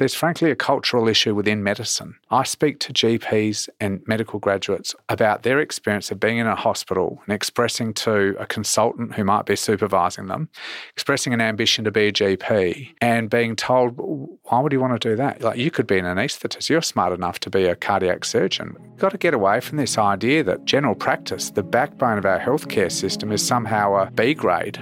There's frankly a cultural issue within medicine. I speak to GPs and medical graduates about their experience of being in a hospital and expressing to a consultant who might be supervising them, expressing an ambition to be a GP and being told, why would you want to do that? Like, you could be an anaesthetist. You're smart enough to be a cardiac surgeon. You've got to get away from this idea that general practice, the backbone of our healthcare system, is somehow a B grade.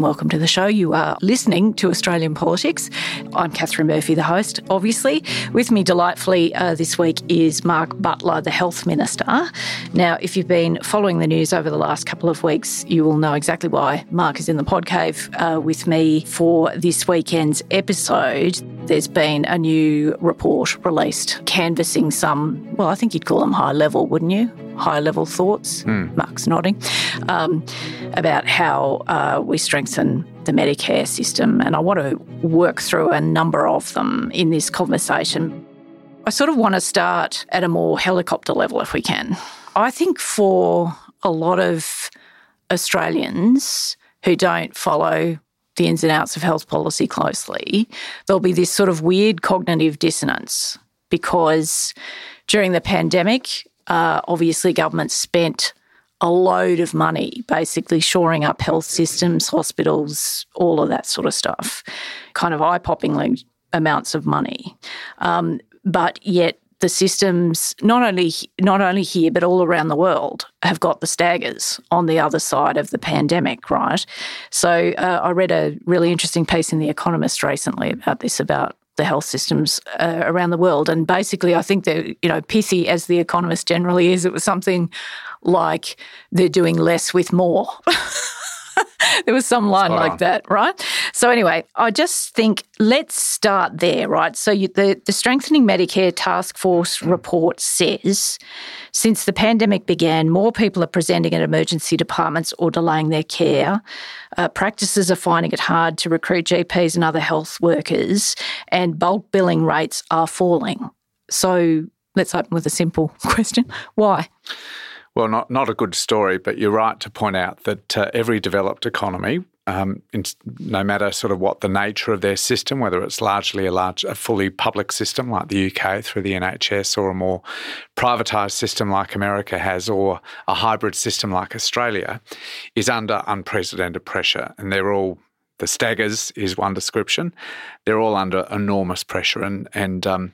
Welcome to the show. You are listening to Australian Politics. I'm Katharine Murphy, the host, obviously. With me delightfully uh, this week is Mark Butler, the Health Minister. Now, if you've been following the news over the last couple of weeks, you will know exactly why Mark is in the pod cave uh, with me for this weekend's episode. There's been a new report released canvassing some, well, I think you'd call them high level, wouldn't you? High level thoughts, mm. Mark's nodding, um, about how uh, we strengthen the Medicare system. And I want to work through a number of them in this conversation. I sort of want to start at a more helicopter level if we can. I think for a lot of Australians who don't follow the ins and outs of health policy closely, there'll be this sort of weird cognitive dissonance because during the pandemic, uh, obviously, government spent a load of money basically shoring up health systems, hospitals, all of that sort of stuff. Kind of eye poppingly amounts of money. Um, but yet, the systems not only not only here but all around the world have got the staggers on the other side of the pandemic, right? So uh, I read a really interesting piece in the Economist recently about this about the health systems uh, around the world. And basically, I think that, you know, pithy as the economist generally is, it was something like they're doing less with more. there was some line like that, right? So anyway, I just think let's start there, right? So you, the the strengthening Medicare task force report says since the pandemic began, more people are presenting at emergency departments or delaying their care. Uh, practices are finding it hard to recruit GPs and other health workers, and bulk billing rates are falling. So let's open with a simple question: Why? Well, not not a good story, but you're right to point out that uh, every developed economy, um, in, no matter sort of what the nature of their system, whether it's largely a large, a fully public system like the UK through the NHS, or a more privatised system like America has, or a hybrid system like Australia, is under unprecedented pressure, and they're all the staggers is one description. They're all under enormous pressure, and and um,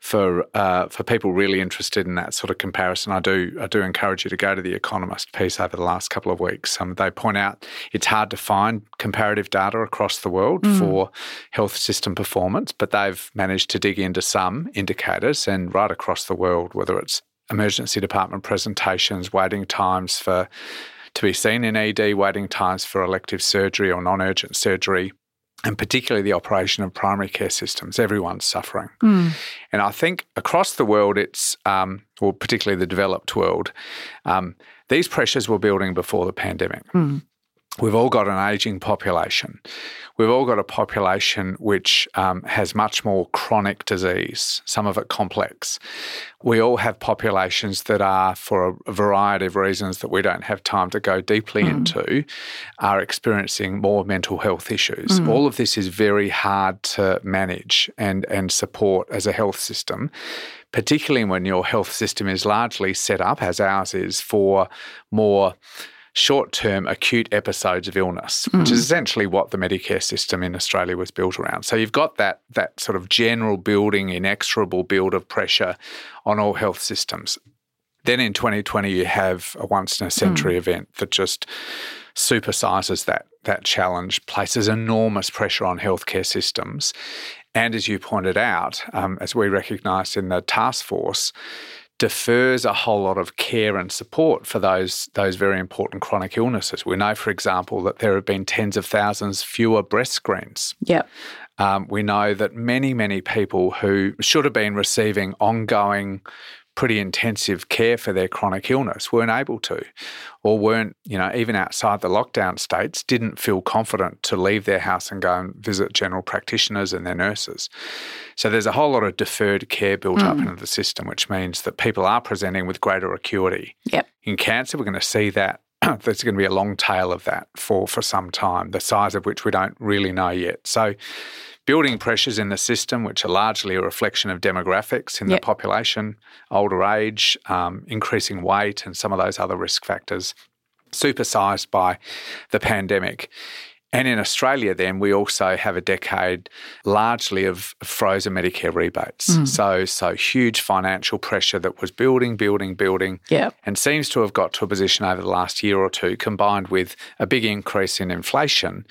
for uh, for people really interested in that sort of comparison, I do I do encourage you to go to the Economist piece over the last couple of weeks. Um, they point out it's hard to find comparative data across the world mm. for health system performance, but they've managed to dig into some indicators, and right across the world, whether it's emergency department presentations, waiting times for to be seen in ED, waiting times for elective surgery or non urgent surgery, and particularly the operation of primary care systems. Everyone's suffering. Mm. And I think across the world, it's, um, well, particularly the developed world, um, these pressures were building before the pandemic. Mm. We've all got an aging population. We've all got a population which um, has much more chronic disease, some of it complex. We all have populations that are, for a variety of reasons that we don't have time to go deeply mm. into, are experiencing more mental health issues. Mm. All of this is very hard to manage and, and support as a health system particularly when your health system is largely set up, as ours is, for more short term acute episodes of illness, mm. which is essentially what the Medicare system in Australia was built around. So you've got that, that sort of general building, inexorable build of pressure on all health systems. Then in 2020, you have a once in a century mm. event that just supersizes that, that challenge, places enormous pressure on healthcare systems. And as you pointed out, um, as we recognised in the task force, defers a whole lot of care and support for those those very important chronic illnesses. We know, for example, that there have been tens of thousands fewer breast screens. Yeah. Um, we know that many, many people who should have been receiving ongoing pretty intensive care for their chronic illness weren't able to or weren't you know even outside the lockdown states didn't feel confident to leave their house and go and visit general practitioners and their nurses so there's a whole lot of deferred care built mm. up into the system which means that people are presenting with greater acuity yep. in cancer we're going to see that there's going to be a long tail of that for for some time the size of which we don't really know yet so building pressures in the system, which are largely a reflection of demographics in yep. the population, older age, um, increasing weight, and some of those other risk factors, supersized by the pandemic. And in Australia, then we also have a decade largely of frozen Medicare rebates. Mm. So, so huge financial pressure that was building, building, building, yep. and seems to have got to a position over the last year or two, combined with a big increase in inflation,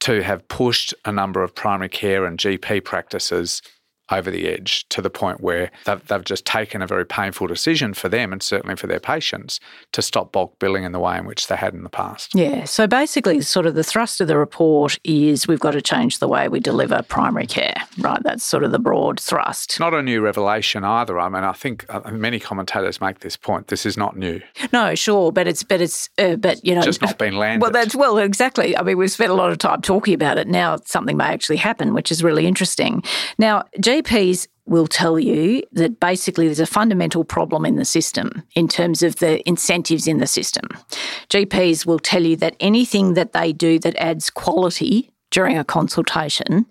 to have pushed a number of primary care and GP practices over the edge to the point where they've, they've, just taken a very painful decision for them and certainly for their patients to stop bulk billing in the way in which they had in the past. Yeah. So basically, sort of the thrust of the report is we've got to change the way we deliver primary care, right? That's sort of the broad thrust. Not a new revelation either. I mean, I think uh, many commentators make this point. This is not new. No, sure, but it's but it's uh, but you know just not been landed. Well, that's well exactly. I mean, we've spent a lot of time talking about it. Now something may actually happen, which is really interesting. Now, G GPs will tell you that basically there's a fundamental problem in the system in terms of the incentives in the system. GPs will tell you that anything that they do that adds quality during a consultation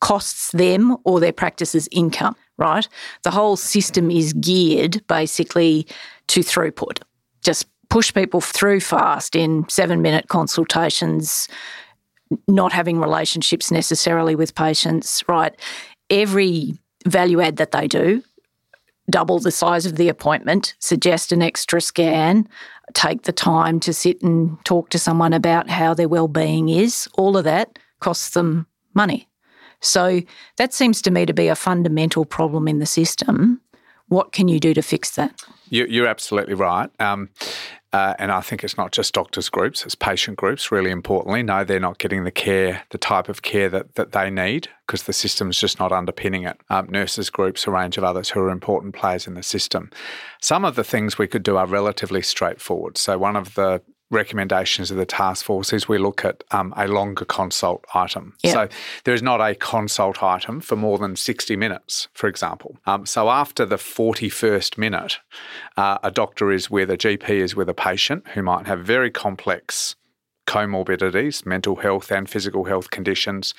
costs them or their practice's income, right? The whole system is geared basically to throughput. Just push people through fast in seven minute consultations, not having relationships necessarily with patients, right? Every value add that they do, double the size of the appointment, suggest an extra scan, take the time to sit and talk to someone about how their well-being is, all of that costs them money. So that seems to me to be a fundamental problem in the system. What can you do to fix that? You're absolutely right. Um, uh, and I think it's not just doctors' groups, it's patient groups, really importantly. No, they're not getting the care, the type of care that, that they need because the system's just not underpinning it. Um, nurses' groups, a range of others who are important players in the system. Some of the things we could do are relatively straightforward. So, one of the recommendations of the task force is we look at um, a longer consult item. Yep. So there is not a consult item for more than 60 minutes, for example. Um, so after the 41st minute, uh, a doctor is with, a GP is with a patient who might have very complex comorbidities, mental health and physical health conditions.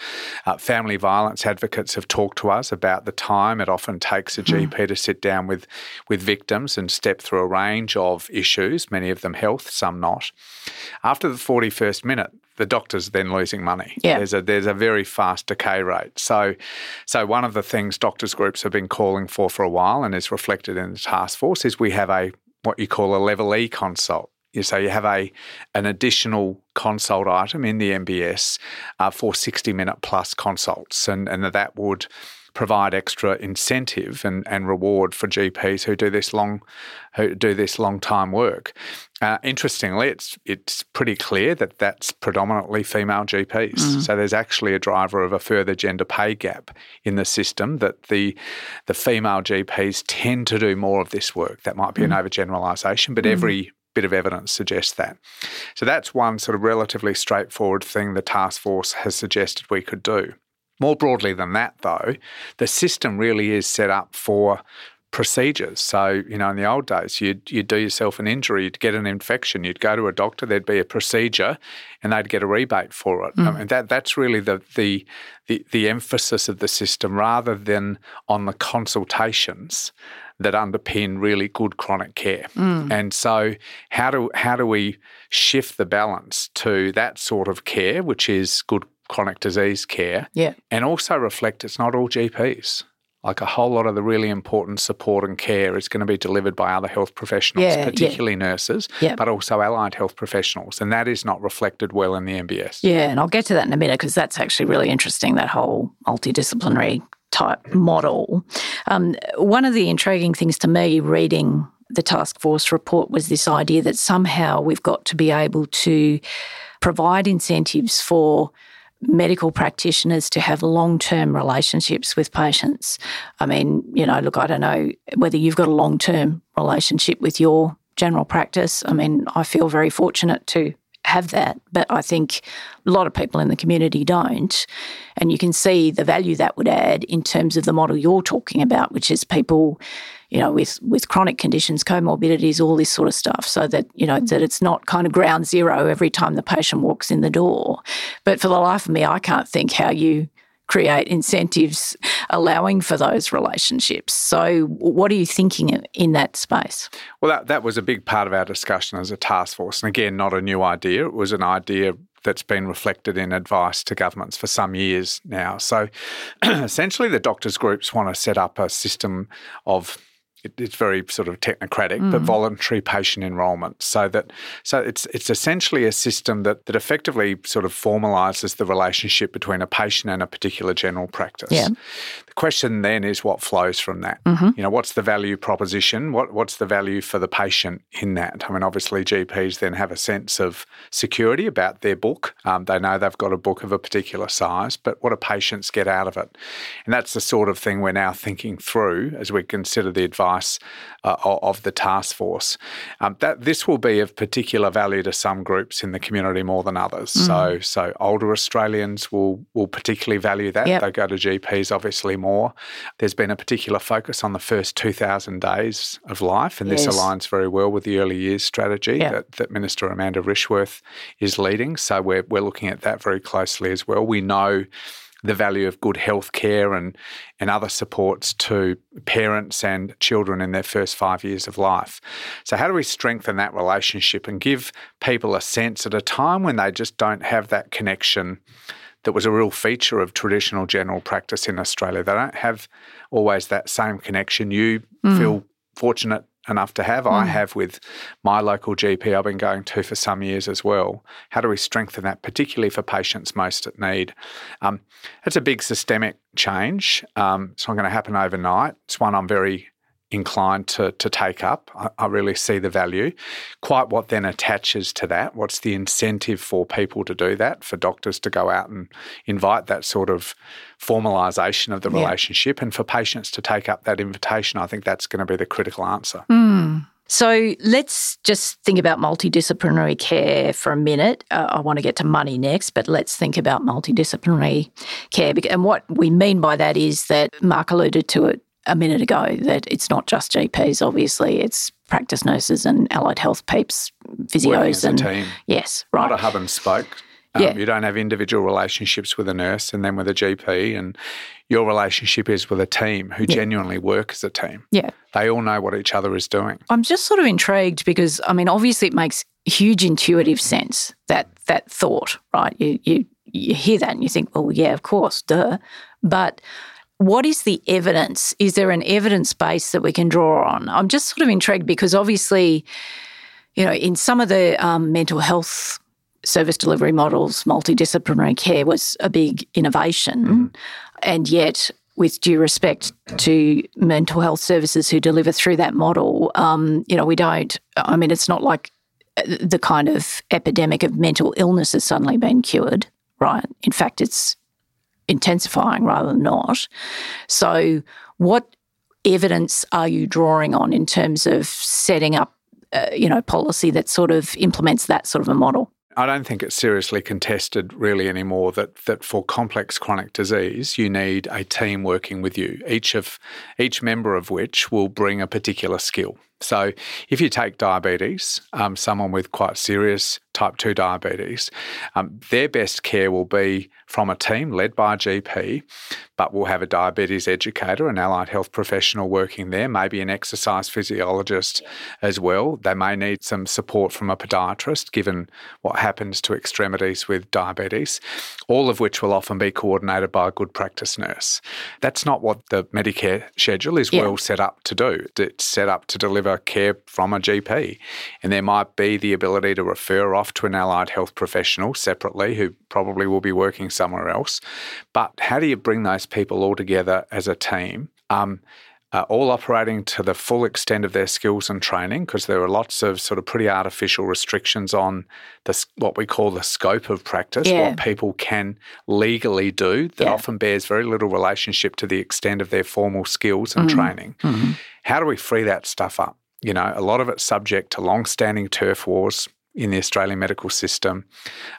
Uh, family violence advocates have talked to us about the time it often takes a GP mm. to sit down with, with victims and step through a range of issues, many of them health, some not. After the 41st minute, the doctor's then losing money. Yeah. There's a there's a very fast decay rate. So so one of the things doctors groups have been calling for for a while and is reflected in the task force is we have a what you call a level E consult you say you have a an additional consult item in the MBS uh, for 60 minute plus consults, and, and that would provide extra incentive and, and reward for GPs who do this long who do this long time work. Uh, interestingly, it's it's pretty clear that that's predominantly female GPs. Mm. So there's actually a driver of a further gender pay gap in the system that the the female GPs tend to do more of this work. That might be mm. an overgeneralisation, but mm. every bit of evidence suggests that. So that's one sort of relatively straightforward thing the task force has suggested we could do. More broadly than that, though, the system really is set up for procedures. So, you know, in the old days, you'd, you'd do yourself an injury, you'd get an infection, you'd go to a doctor, there'd be a procedure, and they'd get a rebate for it. Mm. I mean, that that's really the, the the the emphasis of the system, rather than on the consultations that underpin really good chronic care. Mm. And so how do how do we shift the balance to that sort of care, which is good chronic disease care, yeah. and also reflect it's not all GPs. Like a whole lot of the really important support and care is going to be delivered by other health professionals, yeah, particularly yeah. nurses, yeah. but also allied health professionals. And that is not reflected well in the MBS. Yeah, and I'll get to that in a minute because that's actually really interesting, that whole multidisciplinary type model. Um, one of the intriguing things to me reading the task force report was this idea that somehow we've got to be able to provide incentives for medical practitioners to have long term relationships with patients. I mean, you know, look, I don't know whether you've got a long term relationship with your general practice. I mean, I feel very fortunate to have that, but I think a lot of people in the community don't. And you can see the value that would add in terms of the model you're talking about, which is people you know, with with chronic conditions, comorbidities, all this sort of stuff, so that you know that it's not kind of ground zero every time the patient walks in the door. But for the life of me, I can't think how you create incentives allowing for those relationships. So, what are you thinking in that space? Well, that, that was a big part of our discussion as a task force. And again, not a new idea. It was an idea that's been reflected in advice to governments for some years now. So, essentially, the doctors' groups want to set up a system of it's very sort of technocratic, mm. but voluntary patient enrolment. So that so it's it's essentially a system that that effectively sort of formalises the relationship between a patient and a particular general practice. Yeah. The question then is what flows from that. Mm-hmm. You know, what's the value proposition? What what's the value for the patient in that? I mean, obviously GPs then have a sense of security about their book. Um, they know they've got a book of a particular size, but what do patients get out of it? And that's the sort of thing we're now thinking through as we consider the advice uh, of the task force. Um, that this will be of particular value to some groups in the community more than others. Mm. So, so older Australians will will particularly value that. Yep. They go to GPs obviously more. There's been a particular focus on the first 2,000 days of life, and yes. this aligns very well with the early years strategy yep. that, that Minister Amanda Rishworth is leading. So we're we're looking at that very closely as well. We know the value of good health care and, and other supports to parents and children in their first five years of life. So, how do we strengthen that relationship and give people a sense at a time when they just don't have that connection? That was a real feature of traditional general practice in Australia. They don't have always that same connection. You mm. feel fortunate enough to have. Mm. I have with my local GP I've been going to for some years as well. How do we strengthen that, particularly for patients most at need? Um, it's a big systemic change. Um, it's not going to happen overnight. It's one I'm very inclined to, to take up. I, I, really see the value. Quite what then attaches to that? What's the incentive for people to do that, for doctors to go out and invite that sort of formalisation of the yeah. relationship and for patients to take up that invitation? I think that's going to be the critical answer. Mm. So let's just think about multidisciplinary care for a minute. Uh, I want to get to money next, but let's think about multidisciplinary care. And what we mean by that is that Mark alluded to it a minute ago that it's not just GPs, obviously, it's practice nurses and allied health peeps, physios, and team. yes, right. Not a hub and spoke. Um, yeah. You don't have individual relationships with a nurse and then with a GP, and your relationship is with a team who yeah. genuinely work as a team. Yeah. They all know what each other is doing. I'm just sort of intrigued because, I mean, obviously it makes huge intuitive sense that that thought, right? You, you, you hear that and you think, well, yeah, of course, duh. But what is the evidence? Is there an evidence base that we can draw on? I'm just sort of intrigued because obviously, you know, in some of the um, mental health service delivery models, multidisciplinary care was a big innovation. Mm-hmm. And yet, with due respect to mental health services who deliver through that model, um, you know, we don't, I mean, it's not like uh, the kind of epidemic of mental illness has suddenly been cured, right? In fact, it's intensifying rather than not. So, what evidence are you drawing on in terms of setting up, uh, you know, policy that sort of implements that sort of a model? I don't think it's seriously contested really anymore that that for complex chronic disease you need a team working with you, each of each member of which will bring a particular skill. So, if you take diabetes, um, someone with quite serious type 2 diabetes, um, their best care will be from a team led by a GP, but we'll have a diabetes educator, an allied health professional working there, maybe an exercise physiologist as well. They may need some support from a podiatrist, given what happens to extremities with diabetes, all of which will often be coordinated by a good practice nurse. That's not what the Medicare schedule is yeah. well set up to do. It's set up to deliver care from a GP, and there might be the ability to refer off to an allied health professional separately who probably will be working somewhere else. But how do you bring those people all together as a team? Um, uh, all operating to the full extent of their skills and training because there are lots of sort of pretty artificial restrictions on the, what we call the scope of practice, yeah. what people can legally do that yeah. often bears very little relationship to the extent of their formal skills and mm-hmm. training. Mm-hmm. How do we free that stuff up? You know, a lot of it's subject to long-standing turf wars, in the Australian medical system,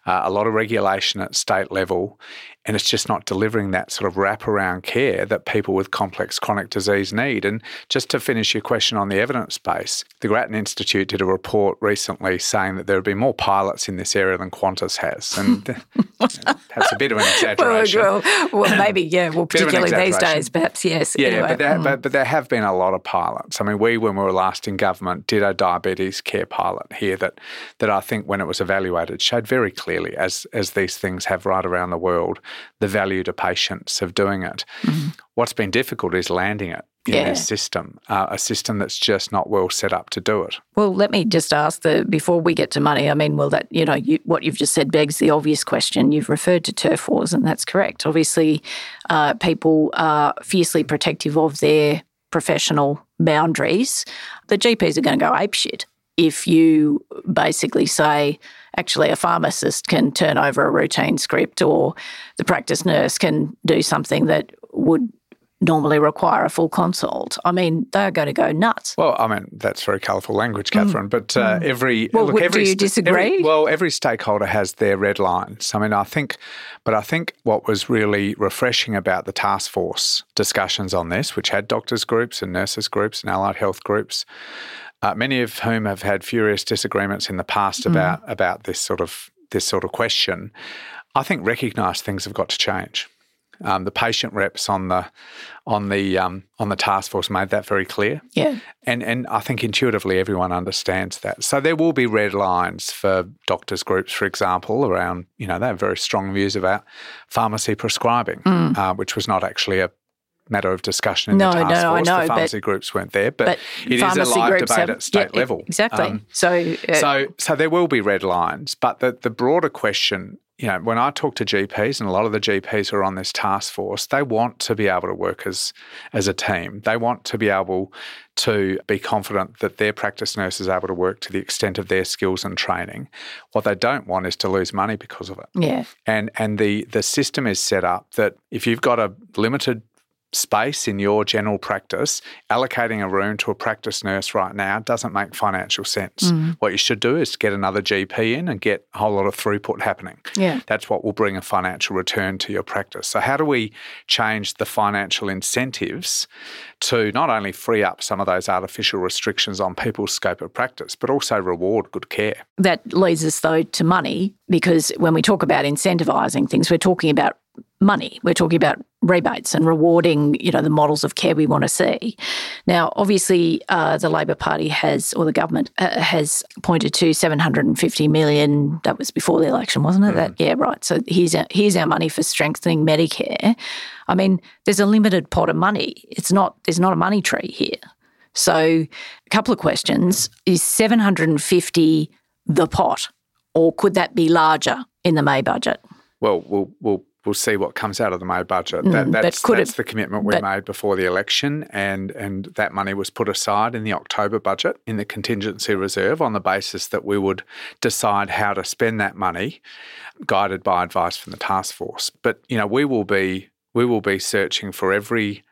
uh, a lot of regulation at state level, and it's just not delivering that sort of wraparound care that people with complex chronic disease need. And just to finish your question on the evidence base, the Grattan Institute did a report recently saying that there have been more pilots in this area than Qantas has. And that's a bit of an exaggeration. well, well, well, maybe, yeah, well, particularly these days, perhaps, yes. Yeah, anyway. but, there, mm. but, but there have been a lot of pilots. I mean, we, when we were last in government, did a diabetes care pilot here that, that I think when it was evaluated showed very clearly, as, as these things have right around the world, the value to patients of doing it. Mm-hmm. What's been difficult is landing it in yeah. this system, uh, a system that's just not well set up to do it. Well, let me just ask the before we get to money. I mean, well, that you know, you, what you've just said begs the obvious question. You've referred to turf wars, and that's correct. Obviously, uh, people are fiercely protective of their professional boundaries. The GPs are going to go apeshit if you basically say actually a pharmacist can turn over a routine script or the practice nurse can do something that would normally require a full consult. I mean, they're going to go nuts. Well, I mean, that's very colourful language, mm. Katharine. Mm. But uh, mm. every well, look, every, do you disagree? Every, well, every stakeholder has their red lines. I mean, I think, but I think what was really refreshing about the task force discussions on this, which had doctors groups and nurses groups and allied health groups, uh, many of whom have had furious disagreements in the past mm. about about this sort of this sort of question, I think recognise things have got to change. Um, the patient reps on the on the um, on the task force made that very clear. Yeah, and and I think intuitively everyone understands that. So there will be red lines for doctors groups, for example, around you know they have very strong views about pharmacy prescribing, mm. uh, which was not actually a matter of discussion in no, the task no, force. I know, the pharmacy groups weren't there, but, but it is a live debate have, at state yeah, level. Exactly. Um, so, uh, so, so there will be red lines, but the, the broader question, you know, when I talk to GPs and a lot of the GPs who are on this task force, they want to be able to work as as a team. They want to be able to be confident that their practice nurse is able to work to the extent of their skills and training. What they don't want is to lose money because of it. Yeah. And and the the system is set up that if you've got a limited space in your general practice, allocating a room to a practice nurse right now doesn't make financial sense. Mm. What you should do is get another GP in and get a whole lot of throughput happening. Yeah. That's what will bring a financial return to your practice. So, how do we change the financial incentives to not only free up some of those artificial restrictions on people's scope of practice, but also reward good care? That leads us, though, to money, because when we talk about incentivising things, we're talking about money. We're talking about rebates and rewarding, you know, the models of care we want to see. Now, obviously, uh, the Labor Party has, or the government uh, has pointed to 750 million. That was before the election, wasn't it? Mm. That yeah, right. So here's our, here's our money for strengthening Medicare. I mean, there's a limited pot of money. It's not there's not a money tree here. So, a couple of questions: Is 750 the pot, or could that be larger in the May budget? Well, we'll we'll we'll see what comes out of the May budget. That, mm, that's that's it, the commitment we made before the election, and and that money was put aside in the October budget in the contingency reserve on the basis that we would decide how to spend that money, guided by advice from the task force. But you know, we will be we will be searching for every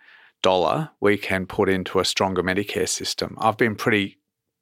dollar we can put into a stronger Medicare system. I've been pretty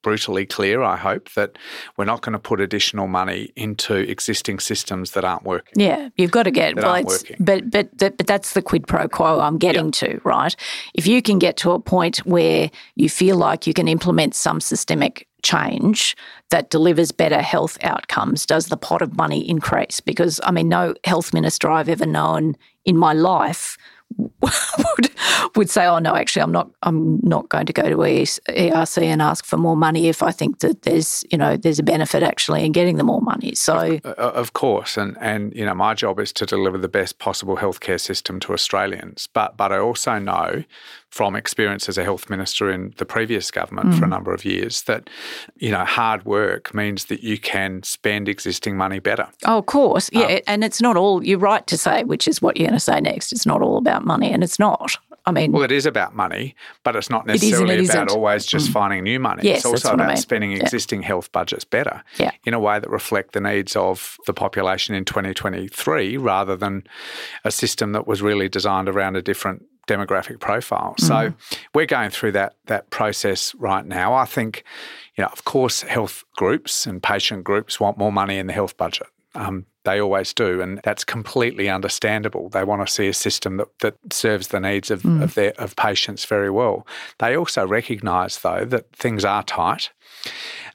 brutally clear, I hope, that we're not going to put additional money into existing systems that aren't working. Yeah, you've got to get well, it's, working. but but but that's the quid pro quo I'm getting to, right? If you can get to a point where you feel like you can implement some systemic change that delivers better health outcomes, does the pot of money increase? Because I mean, no health minister I've ever known in my life would would say, "Oh no, actually, I'm not. I'm not going to go to ERC and ask for more money if I think that there's you know there's a benefit actually in getting the more money." So Uh, Of course, and and you know my job is to deliver the best possible healthcare system to Australians. But but I also know from experience as a health minister in the previous government for a number of years that you know hard work means that you can spend existing money better. Oh, of course. Yeah. Um, and it's not all, you're right to say, which is what you're going to say next. It's not all about money, and it's not. I mean, Well, it is about money, but it's not necessarily it about isn't. Mm. always just finding new money. Yes, it's also what I about mean. spending Yeah. existing health budgets better Yeah. in a way that reflect the needs of the population in 2023 rather than a system that was really designed around a different demographic profile. Mm. So we're going through that that process right now. I think, you know, of course, health groups and patient groups want more money in the health budget. Um, they always do, and that's completely understandable. They want to see a system that, that serves the needs of, of their of patients very well. They also recognise, though, that things are tight,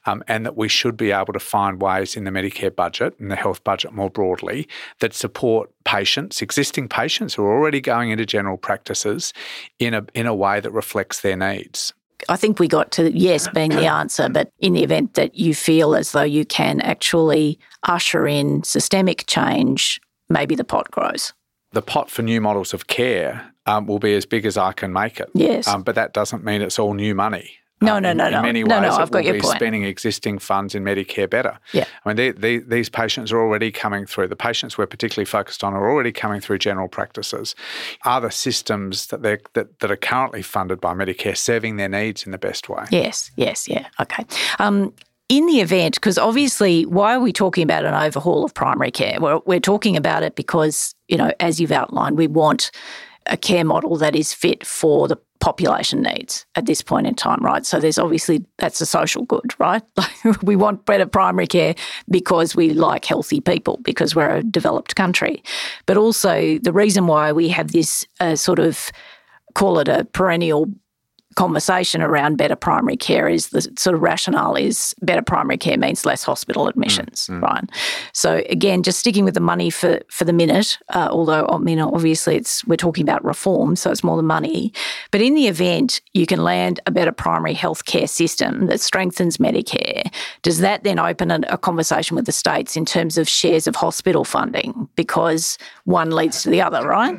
um, and that we should be able to find ways in the Medicare budget and the health budget more broadly that support patients, existing patients who are already going into general practices, in a in a way that reflects their needs. I think we got to yes being the answer, but in the event that you feel as though you can actually usher in systemic change, maybe the pot grows. the pot for new models of care um, will be as big as I can make it. Yes. Um, but that doesn't mean it's all new money. No, Um, no, in- no, in no. many No, no, it I've got your point. spending existing funds in Medicare better. Yeah. I mean, they, they, these patients are already coming through. The patients we're particularly focused on are already coming through general practices. Are the systems that, they're, that, that are currently funded by Medicare serving their needs in the best way? Yes, yes, yeah. Okay. Um, in the event, because obviously, why are we talking about an overhaul of primary care? Well, we're talking about it because, you know, as you've outlined, we want a care model that is fit for the population needs at this point in time, right? So there's obviously that's a social good, right? Like we want better primary care because we like healthy people because we're a developed country. But also the reason why we have this uh, sort of call it a perennial conversation around better primary care is the sort of rationale is better primary care means less hospital admissions, right? So again, just sticking with the money for for the minute, uh, although I mean obviously it's we're talking about reform, so it's more the money. But in the event you can land a better primary health care system that strengthens Medicare, does that then open a, a conversation with the states in terms of shares of hospital funding because one leads to the other, right?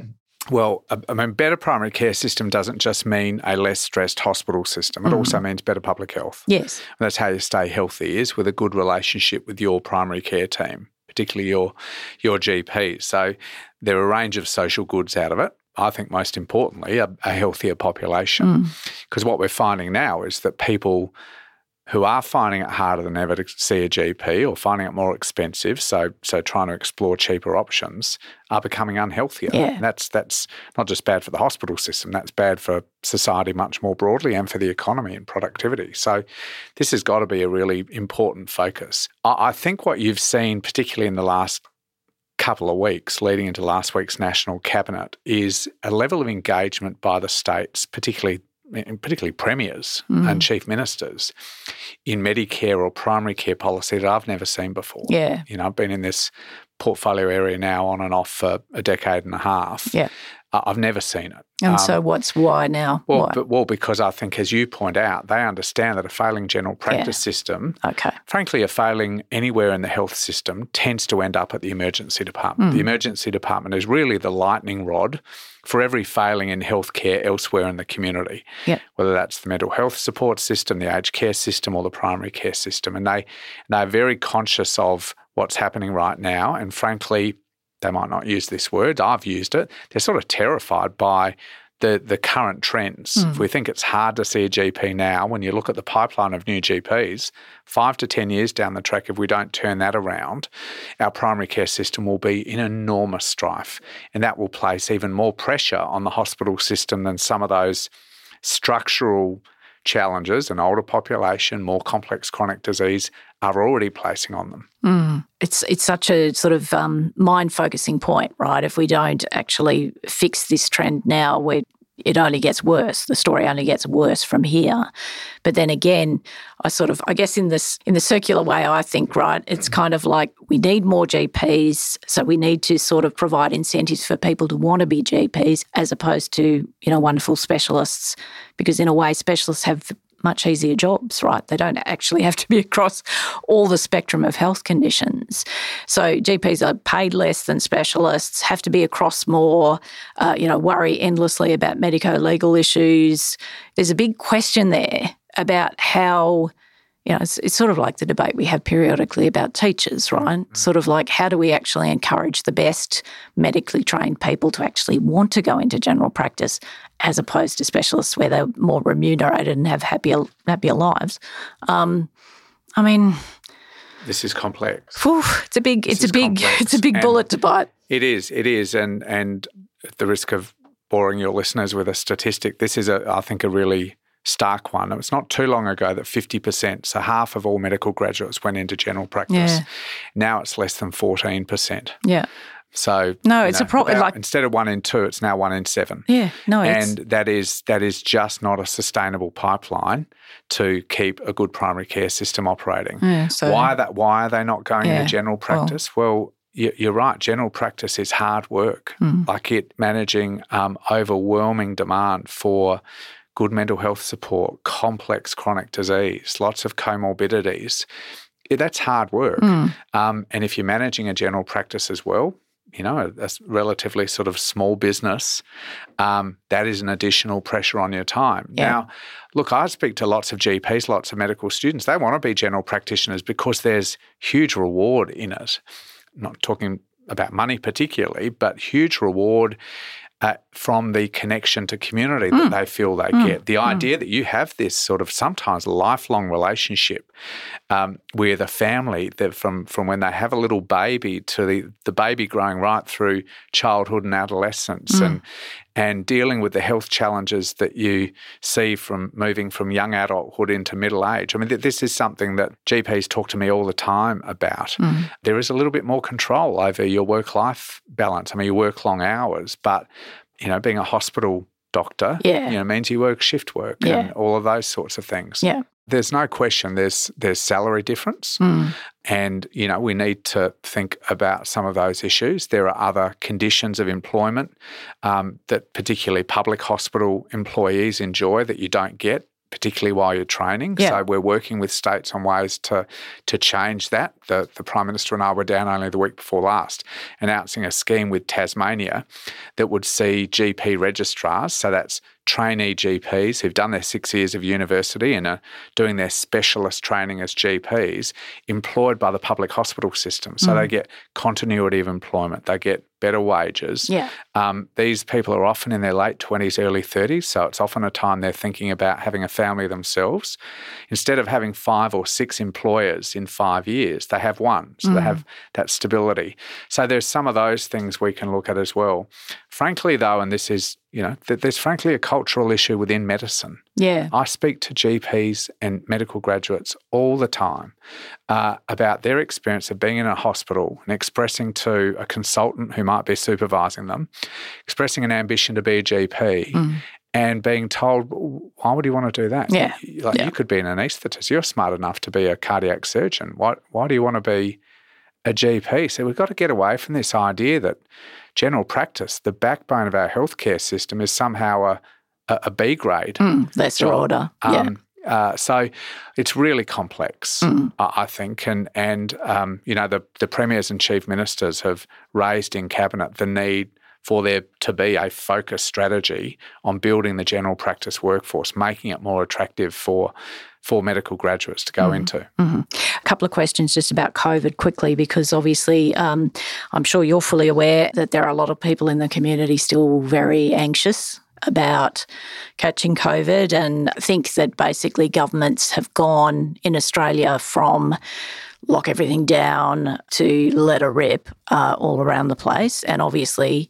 Well, I I mean, better primary care system doesn't just mean a less stressed hospital system. It also mm. means better public health. Yes. And that's how you stay healthy is with a good relationship with your primary care team, particularly your your GP. So there are a range of social goods out of it. I think most importantly, a, a healthier population. Mm. Because what we're finding now is that people who are finding it harder than ever to see a GP or finding it more expensive, so so trying to explore cheaper options, are becoming unhealthier. Yeah. And that's that's not just bad for the hospital system, that's bad for society much more broadly and for the economy and productivity. So this has got to be a really important focus. I, I think what you've seen, particularly in the last couple of weeks leading into last week's national cabinet is a level of engagement by the states, particularly particularly premiers mm. and chief ministers in Medicare or primary care policy that I've never seen before. Yeah. You know, I've been in this portfolio area now on and off for a decade and a half. Yeah. I've never seen it. And Um, so what's why now? well, why? but, well, because I think, as you point out, they understand that a failing general practice system okay. frankly, a failing anywhere in the health system tends to end up at the emergency department. Hmm. The emergency department is really the lightning rod for every failing in healthcare elsewhere in the community, Yep. whether that's the mental health support system, the aged care system, or the primary care system. And they they're very conscious of what's happening right now. And frankly, they might not use this word. I've used it. They're sort of terrified by the the current trends. If we think it's hard to see a GP now, when you look at the pipeline of new GPs, five to ten years down the track, if we don't turn that around, our primary care system will be in enormous strife, and that will place even more pressure on the hospital system than some of those structural challenges, an older population, more complex chronic disease, are already placing on them. Mm. It's it's such a sort of um, mind focusing point, right? If we don't actually fix this trend now, we're it only gets worse. The story only gets worse from here. But then again, I sort of I guess in this in the circular way I think, right, it's kind of like we need more GPs, so we need to sort of provide incentives for people to want to be GPs as opposed to, you know, wonderful specialists because in a way specialists have much easier jobs, right? They don't actually have to be across all the spectrum of health conditions. So GPs are paid less than specialists, have to be across more, uh, you know, worry endlessly about medico legal issues. There's a big question there about how you know, it's, it's, sort of like the debate we have periodically about teachers, right? Mm-hmm. Sort of like how do we actually encourage the best medically trained people to actually want to go into general practice as opposed to specialists where they're more remunerated and have happier happier lives. Um, I mean, this is complex. Whew, it's a big, this it's a big, complex. it's a big bullet to bite. It is, it is, and and at the risk of boring your listeners with a statistic, this is a, I think, a really stark one. It was not too long ago that 50%, so half of all medical graduates went into general practice. Yeah. Now it's less than 14%. Yeah. So no, it's know, a problem. Like instead of one in two, it's now one in seven. Yeah, no, and that is that is just not a sustainable pipeline to keep a good primary care system operating. Yeah, so, why that? Why are they not going yeah, into general practice? Well, well you're right. General practice is hard work. Mm. Like it managing um, overwhelming demand for good mental health support, complex chronic disease, lots of comorbidities. that's hard work. Mm. Um, and if you're managing a general practice as well, you know, a, a relatively sort of small business, um, that is an additional pressure on your time. Yeah. Now, look, I speak to lots of GPs, lots of medical students. They want to be general practitioners because there's huge reward in it. I'm not talking about money particularly, but huge reward uh, from the connection to community that mm. they feel they mm. get. The mm. idea that you have this sort of sometimes lifelong relationship um, with a family that from, from when they have a little baby to the, the baby growing right through childhood and adolescence mm. and and dealing with the health challenges that you see from moving from young adulthood into middle age. I mean, this is something that GPs talk to me all the time about. Mm. There is a little bit more control over your work life balance. I mean, you work long hours, but, you know, being a hospital doctor, yeah. you know, means you work shift work yeah. and all of those sorts of things. Yeah. There's no question there's there's salary difference. Mm. And, you know, we need to think about some of those issues. There are other conditions of employment um, that particularly public hospital employees enjoy that you don't get particularly while you're training. Yeah. So we're working with states on ways to to change that. The the Prime Minister and I were down only the week before last announcing a scheme with Tasmania that would see GP registrars, so that's trainee GPs who've done their six years of university and are doing their specialist training as GPs employed by the public hospital system. So mm. they get continuity of employment, they get better wages. Yeah. Um, these people are often in their late 20s, early 30s, so it's often a time they're thinking about having a family themselves. Instead of having five or six employers in five years, they have one. So mm. they have that stability. So there's some of those things we can look at as well. Frankly, though, and this is you know, there's frankly a cultural issue within medicine. Yeah. I speak to GPs and medical graduates all the time uh, about their experience of being in a hospital and expressing to a consultant who might be supervising them, expressing an ambition to be a GP. Mm. And being told, why would you want to do that? Yeah. Like yeah. you could be an anaesthetist. You're smart enough to be a cardiac surgeon. Why, why do you want to be a GP? So we've got to get away from this idea that general practice, the backbone of our healthcare system, is somehow a, a, a B grade. Mm, lesser order. Um, yeah. Uh, so it's really complex, mm. I think, and and um, you know the the premiers and chief ministers have raised in cabinet the need for there to be a focused strategy on building the general practice workforce, making it more attractive for for medical graduates to go mm-hmm. into. Mm-hmm. A couple of questions just about COVID quickly, because obviously um, I'm sure you're fully aware that there are a lot of people in the community still very anxious about catching COVID and think that basically governments have gone in Australia from lock everything down to let a rip uh, all around the place. And obviously,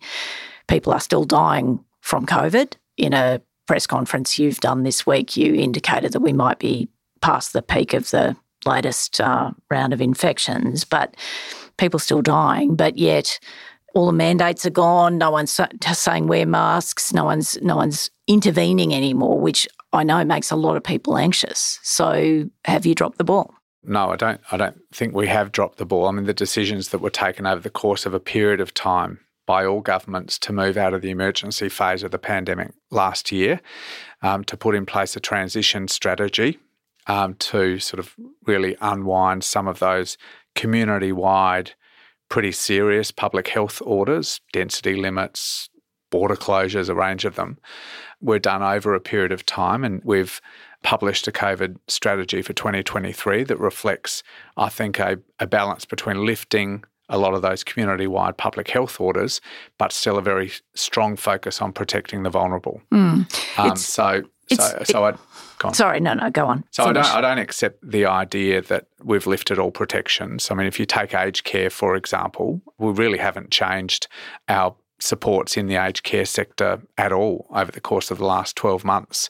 people are still dying from COVID in a press conference you've done this week, you indicated that we might be past the peak of the latest uh, round of infections, but people still dying. But yet, all the mandates are gone. No one's saying wear masks. No one's no one's intervening anymore, which I know makes a lot of people anxious. So, have you dropped the ball? No, I don't. I don't think we have dropped the ball. I mean, the decisions that were taken over the course of a period of time by all governments to move out of the emergency phase of the pandemic last year, um, to put in place a transition strategy um, to sort of really unwind some of those community wide, pretty serious public health orders, density limits, border closures, a range of them, were done over a period of time. And we've published a COVID strategy for 2023 that reflects, I think, a, a balance between lifting a lot of those community wide public health orders, but still a very strong focus on protecting the vulnerable. Mm. Um, so, so, so I. Sorry, no, no, go on. So I don't, I don't accept the idea that we've lifted all protections. I mean, if you take aged care, for example, we really haven't changed our supports in the aged care sector at all over the course of the last 12 months.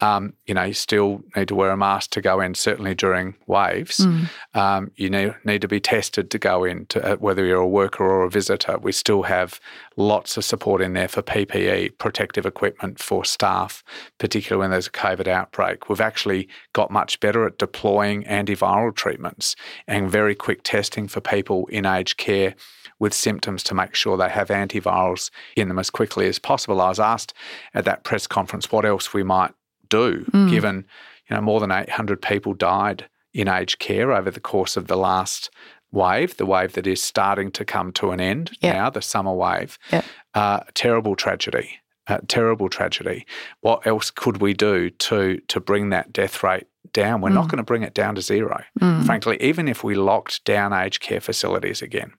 Um, you know, you still need to wear a mask to go in, certainly during waves. Mm. Um, you need, need to be tested to go in, to, uh, whether you're a worker or a visitor. We still have lots of support in there for PPE, protective equipment for staff, particularly when there's a COVID outbreak. We've actually got much better at deploying antiviral treatments and very quick testing for people in aged care with symptoms to make sure they have antivirals in them as quickly as possible. I was asked at that press conference what else we might do, mm. given you know more than 800 people died in aged care over the course of the last wave, the wave that is starting to come to an end yep. now, the summer wave. Yep. Uh, terrible tragedy. Uh, terrible tragedy. What else could we do to to bring that death rate down? We're mm. not going to bring it down to zero. Mm. Frankly, even if we locked down aged care facilities again,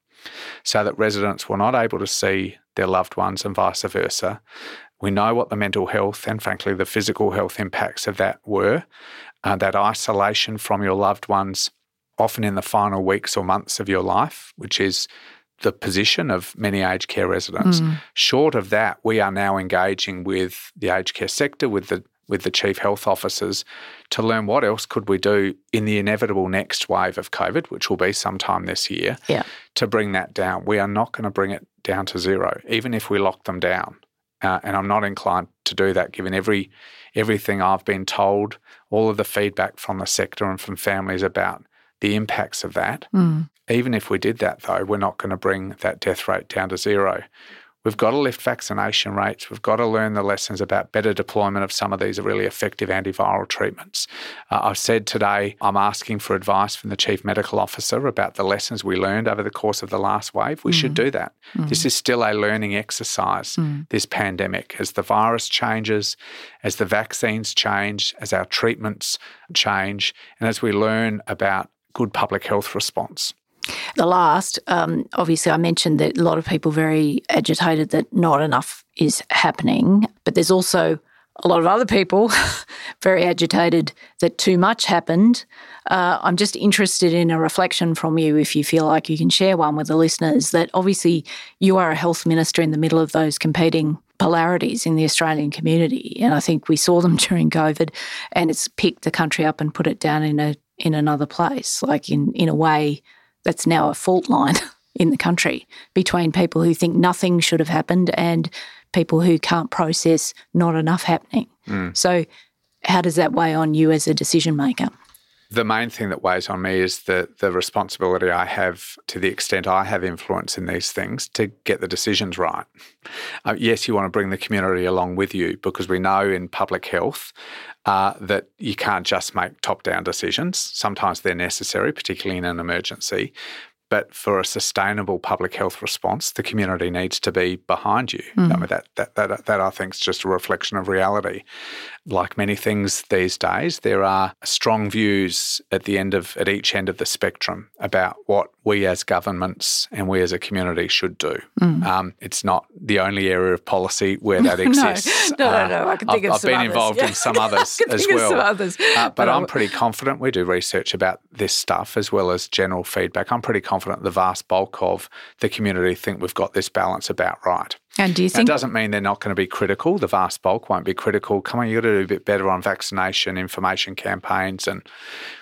so that residents were not able to see their loved ones and vice versa. We know what the mental health and, frankly, the physical health impacts of that were. Uh, that isolation from your loved ones, often in the final weeks or months of your life, which is the position of many aged care residents. Mm. Short of that, we are now engaging with the aged care sector, with the with the chief health officers to learn what else could we do in the inevitable next wave of COVID, which will be sometime this year, yeah. to bring that down. We are not going to bring it down to zero, even if we lock them down. Uh, and I'm not inclined to do that, given every everything I've been told, all of the feedback from the sector and from families about the impacts of that. Mm. Even if we did that, though, we're not going to bring that death rate down to zero. We've got to lift vaccination rates. We've got to learn the lessons about better deployment of some of these really effective antiviral treatments. Uh, I've said today I'm asking for advice from the Chief Medical Officer about the lessons we learned over the course of the last wave. We mm. should do that. Mm. This is still a learning exercise, mm. this pandemic. As the virus changes, as the vaccines change, as our treatments change, and as we learn about good public health response. The last, um, obviously, I mentioned that a lot of people very agitated that not enough is happening, but there's also a lot of other people very agitated that too much happened. Uh, I'm just interested in a reflection from you, if you feel like you can share one with the listeners. That obviously you are a health minister in the middle of those competing polarities in the Australian community, and I think we saw them during COVID, and it's picked the country up and put it down in a in another place, like in in a way that's now a fault line in the country between people who think nothing should have happened and people who can't process not enough happening. Mm. So, how does that weigh on you as a decision maker? The main thing that weighs on me is the the responsibility I have, to the extent I have influence in these things, to get the decisions right. Uh, yes, you want to bring the community along with you because we know in public health uh, that you can't just make top down decisions. Sometimes they're necessary, particularly in an emergency. But for a sustainable public health response, the community needs to be behind you. Mm. I mean, that, that, that, that I think is just a reflection of reality. Like many things these days, there are strong views at the end of at each end of the spectrum about what we as governments and we as a community should do. Mm. Um, it's not the only area of policy where that exists. no, no, no, no. I can think I've, of I've been others. involved yeah. in some others as well. Others. Uh, but, but I'm pretty confident. We do research about this stuff as well as general feedback. I'm pretty confident the vast bulk of the community think we've got this balance about right. And do you think that doesn't mean they're not going to be critical? The vast bulk won't be critical. Come on, you've got to do a bit better on vaccination, information campaigns, and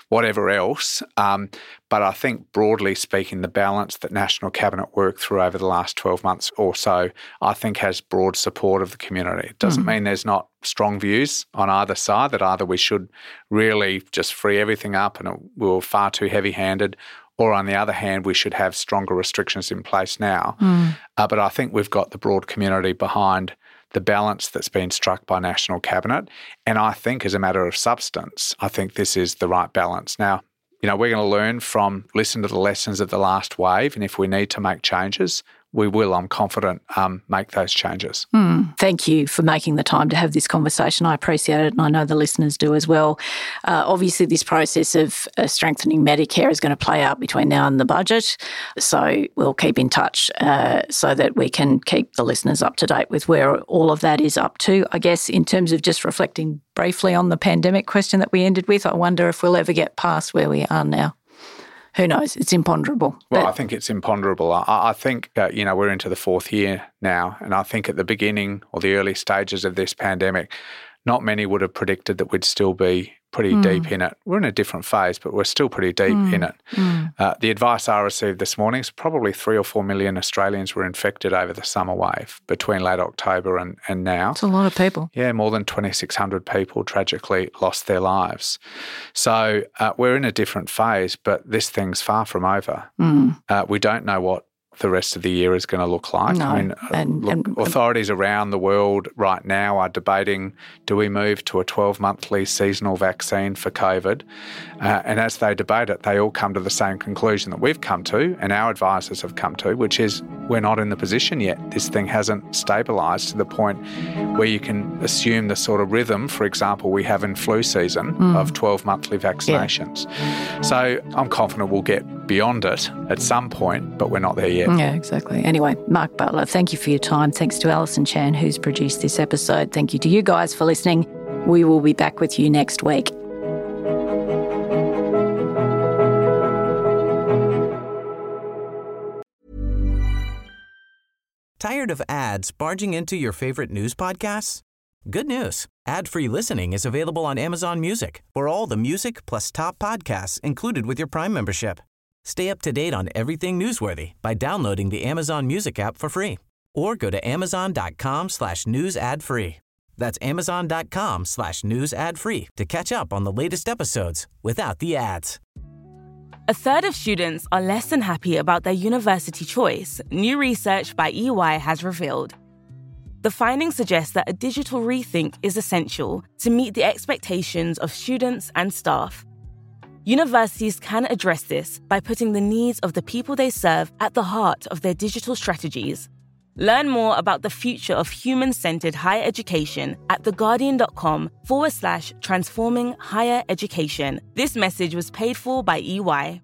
whatever else. Um, but I think broadly speaking, the balance that National Cabinet worked through over the last 12 months or so, I think has broad support of the community. It doesn't mm. mean there's not strong views on either side that either we should really just free everything up and we were far too heavy handed or on the other hand, we should have stronger restrictions in place now. Mm. Uh, but I think we've got the broad community behind the balance that's been struck by National Cabinet. And I think, as a matter of substance, I think this is the right balance. Now, you know, we're going to learn from, listen to the lessons of the last wave. And if we need to make changes, we will, I'm confident, um, make those changes. Mm, thank you for making the time to have this conversation. I appreciate it, and I know the listeners do as well. Uh, obviously, this process of uh, strengthening Medicare is going to play out between now and the budget. So we'll keep in touch uh, so that we can keep the listeners up to date with where all of that is up to. I guess, in terms of just reflecting briefly on the pandemic question that we ended with, I wonder if we'll ever get past where we are now who knows? It's imponderable. Well, I think it's imponderable. I, I think, uh, you know, we're into the fourth year now. And I think at the beginning or the early stages of this pandemic, not many would have predicted that we'd still be pretty mm. deep in it. We're in a different phase, but we're still pretty deep mm. in it. Mm. Uh, the advice I received this morning is probably three or four million Australians were infected over the summer wave between late October and, and now. It's a lot of people. Yeah, more than 2,600 people tragically lost their lives. So uh, we're in a different phase, but this thing's far from over. Mm. Uh, we don't know what the rest of the year is going to look like. No, I mean, and, look, and, authorities around the world right now are debating do we move to a 12 monthly seasonal vaccine for COVID? Uh, and as they debate it, they all come to the same conclusion that we've come to and our advisors have come to, which is we're not in the position yet. This thing hasn't stabilised to the point where you can assume the sort of rhythm, for example, we have in flu season mm. of 12 monthly vaccinations. Yeah. So I'm confident we'll get beyond it at some point, but we're not there yet. Yeah, exactly. Anyway, Mark Butler, thank you for your time. Thanks to Alison Chan, who's produced this episode. Thank you to you guys for listening. We will be back with you next week. Tired of ads barging into your favorite news podcasts? Good news. Ad-free listening is available on Amazon Music for all the music plus top podcasts included with your Prime membership. Stay up to date on everything newsworthy by downloading the Amazon Music app for free or go to amazon.com slash news ad free. That's amazon.com slash news ad free to catch up on the latest episodes without the ads. A third of students are less than happy about their university choice, new research by EY has revealed. The findings suggest that a digital rethink is essential to meet the expectations of students and staff Universities can address this by putting the needs of the people they serve at the heart of their digital strategies. Learn more about the future of human centered higher education at theguardian.com forward slash transforming higher education. This message was paid for by EY.